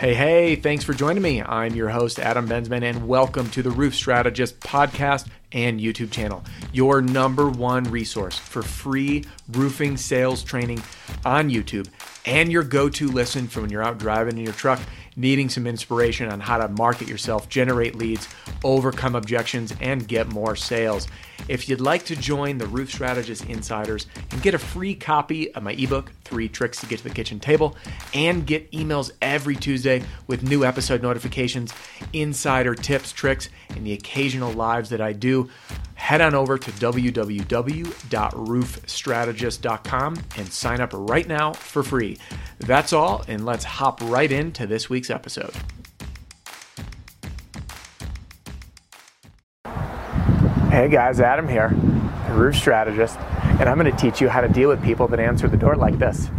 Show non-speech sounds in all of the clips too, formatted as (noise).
Hey, hey, thanks for joining me. I'm your host, Adam Bensman, and welcome to the Roof Strategist podcast and YouTube channel, your number one resource for free roofing sales training on YouTube and your go to listen for when you're out driving in your truck needing some inspiration on how to market yourself, generate leads, overcome objections, and get more sales. If you'd like to join the Roof Strategist Insiders and get a free copy of my ebook, Three Tricks to Get to the Kitchen Table, and get emails every Tuesday with new episode notifications, insider tips, tricks, and the occasional lives that I do, head on over to www.roofstrategist.com and sign up right now for free. That's all, and let's hop right into this week's episode. Hey guys, Adam here, roof strategist, and I'm going to teach you how to deal with people that answer the door like this.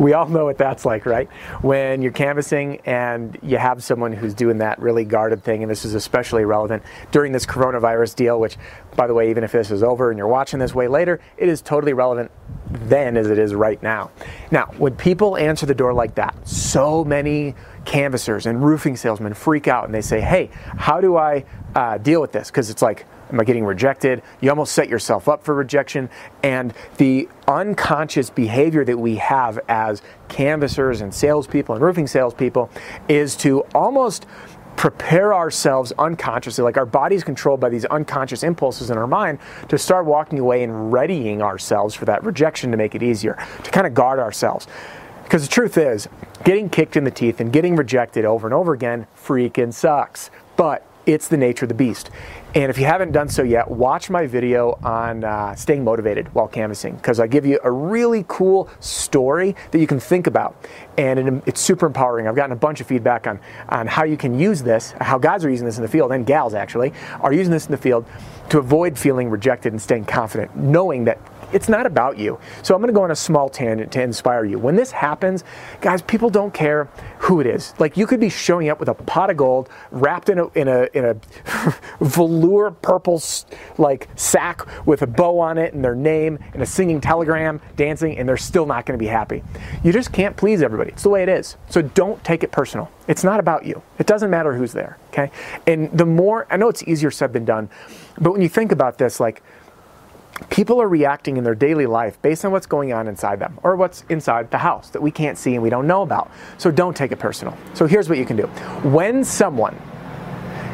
(laughs) we all know what that's like, right? When you're canvassing and you have someone who's doing that really guarded thing, and this is especially relevant during this coronavirus deal, which, by the way, even if this is over and you're watching this way later, it is totally relevant then as it is right now. Now, when people answer the door like that, so many canvassers and roofing salesmen freak out and they say, Hey, how do I uh, deal with this? Because it's like, Am I getting rejected? You almost set yourself up for rejection. And the unconscious behavior that we have as canvassers and salespeople and roofing salespeople is to almost prepare ourselves unconsciously, like our body's controlled by these unconscious impulses in our mind, to start walking away and readying ourselves for that rejection to make it easier, to kind of guard ourselves. Because the truth is, getting kicked in the teeth and getting rejected over and over again freaking sucks. But it's the nature of the beast. And if you haven't done so yet, watch my video on uh, staying motivated while canvassing because I give you a really cool story that you can think about. And it's super empowering. I've gotten a bunch of feedback on, on how you can use this, how guys are using this in the field, and gals actually are using this in the field to avoid feeling rejected and staying confident, knowing that it's not about you. So I'm going to go on a small tangent to inspire you. When this happens, guys, people don't care who it is. Like you could be showing up with a pot of gold wrapped in a in a in a (laughs) velour purple like sack with a bow on it and their name and a singing telegram dancing and they're still not going to be happy. You just can't please everybody. It's the way it is. So don't take it personal. It's not about you. It doesn't matter who's there, okay? And the more I know it's easier said than done, but when you think about this like people are reacting in their daily life based on what's going on inside them or what's inside the house that we can't see and we don't know about. So don't take it personal. So here's what you can do. When someone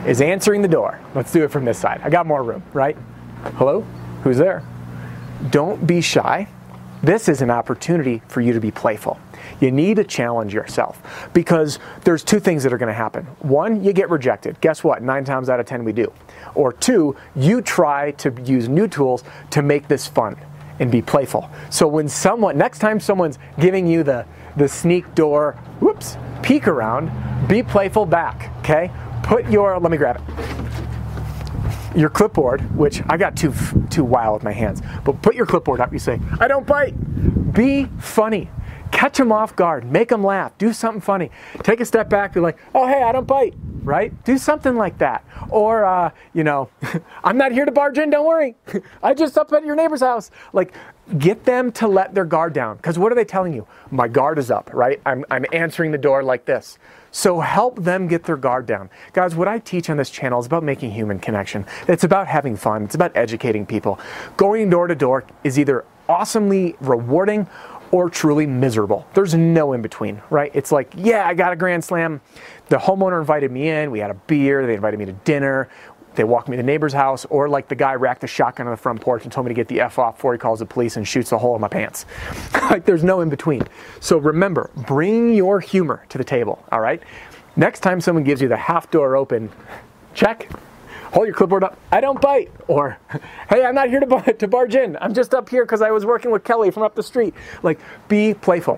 is answering the door, let's do it from this side. I got more room, right? Hello? Who's there? Don't be shy. This is an opportunity for you to be playful. You need to challenge yourself because there's two things that are going to happen. One, you get rejected. Guess what? Nine times out of ten, we do. Or two, you try to use new tools to make this fun and be playful. So when someone, next time someone's giving you the, the sneak door, whoops, peek around, be playful back, okay? Put your, let me grab it. Your clipboard, which I got too too wild with my hands, but put your clipboard up. You say, "I don't bite." Be funny catch them off guard, make them laugh, do something funny. Take a step back, be like, oh, hey, I don't bite, right? Do something like that. Or, uh, you know, (laughs) I'm not here to barge in, don't worry. (laughs) I just up at your neighbor's house. Like, get them to let their guard down. Because what are they telling you? My guard is up, right? I'm, I'm answering the door like this. So help them get their guard down. Guys, what I teach on this channel is about making human connection. It's about having fun. It's about educating people. Going door to door is either awesomely rewarding or truly miserable. There's no in between, right? It's like, yeah, I got a grand slam. The homeowner invited me in. We had a beer. They invited me to dinner. They walked me to the neighbor's house, or like the guy racked a shotgun on the front porch and told me to get the F off before he calls the police and shoots a hole in my pants. (laughs) like there's no in between. So remember, bring your humor to the table, all right? Next time someone gives you the half door open, check, hold your clipboard up. I don't bite. Or, (laughs) hey, I'm not here to, to barge in. I'm just up here because I was working with Kelly from up the street. Like, be playful.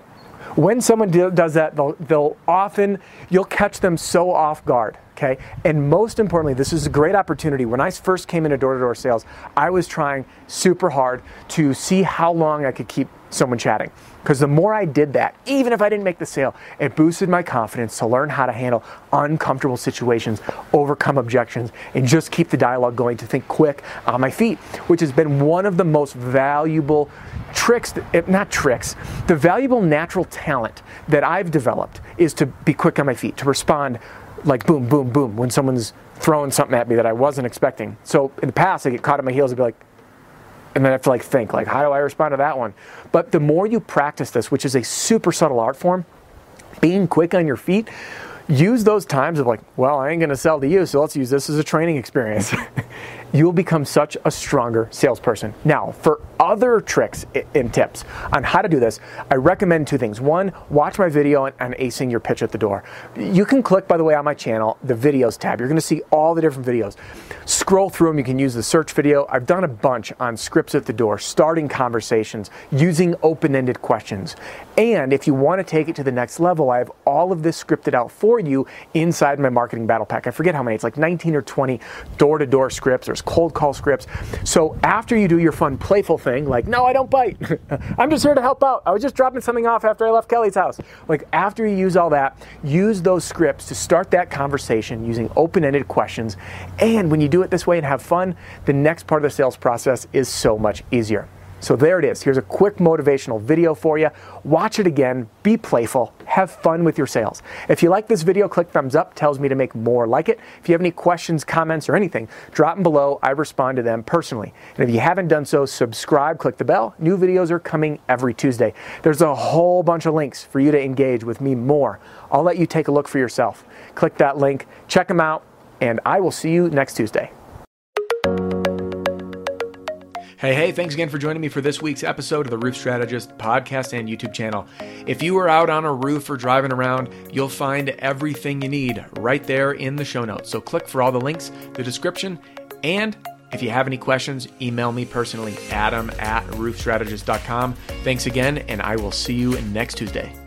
When someone do, does that, they'll, they'll often, you'll catch them so off guard. Okay. And most importantly, this is a great opportunity. When I first came into door to door sales, I was trying super hard to see how long I could keep someone chatting. Because the more I did that, even if I didn't make the sale, it boosted my confidence to learn how to handle uncomfortable situations, overcome objections, and just keep the dialogue going to think quick on my feet, which has been one of the most valuable tricks, eh, not tricks, the valuable natural talent that I've developed is to be quick on my feet, to respond like boom, boom, boom when someone's throwing something at me that I wasn't expecting. So in the past, I get caught on my heels and be like, and then I have to like think like, how do I respond to that one? But the more you practice this, which is a super subtle art form, being quick on your feet, use those times of like, well, I ain't to sell to you, so let's use this as a training experience. (laughs) You'll become such a stronger salesperson. Now, for other tricks and tips on how to do this, I recommend two things. One, watch my video on, acing your pitch at the door. You can click, by the way, on my channel, the videos tab. You're going to see all the different videos. Scroll through them. You can use the search video. I've done a bunch on scripts at the door, starting conversations, using open ended questions. And if you want to take it to the next level, I have all of this scripted out for you inside my marketing battle pack. I forget how many, it's like 19 or 20 door to door scripts. There's cold call scripts. So after you do your fun, playful thing, like, no, I don't bite. (laughs) I'm just here to help out. I was just dropping something off after I left Kelly's house. Like, after you use all that, use those scripts to start that conversation using open ended questions. And when you do it this way and have fun, the next part of the sales process is so much easier. So there it is. Here's a quick motivational video for you. Watch it again, be playful, have fun with your sales. If you like this video, click thumbs up, tells me to make more like it. If you have any questions, comments, or anything, drop them below. I respond to them personally. And if you haven't done so, subscribe, click the bell. New videos are coming every Tuesday. There's a whole bunch of links for you to engage with me more. I'll let you take a look for yourself. Click that link, check them out, and I will see you next Tuesday. Hey, hey, thanks again for joining me for this week's episode of the Roof Strategist podcast and YouTube channel. If you are out on a roof or driving around, you'll find everything you need right there in the show notes. So click for all the links, the description, and if you have any questions, email me personally, adam at roofstrategist.com. Thanks again, and I will see you next Tuesday.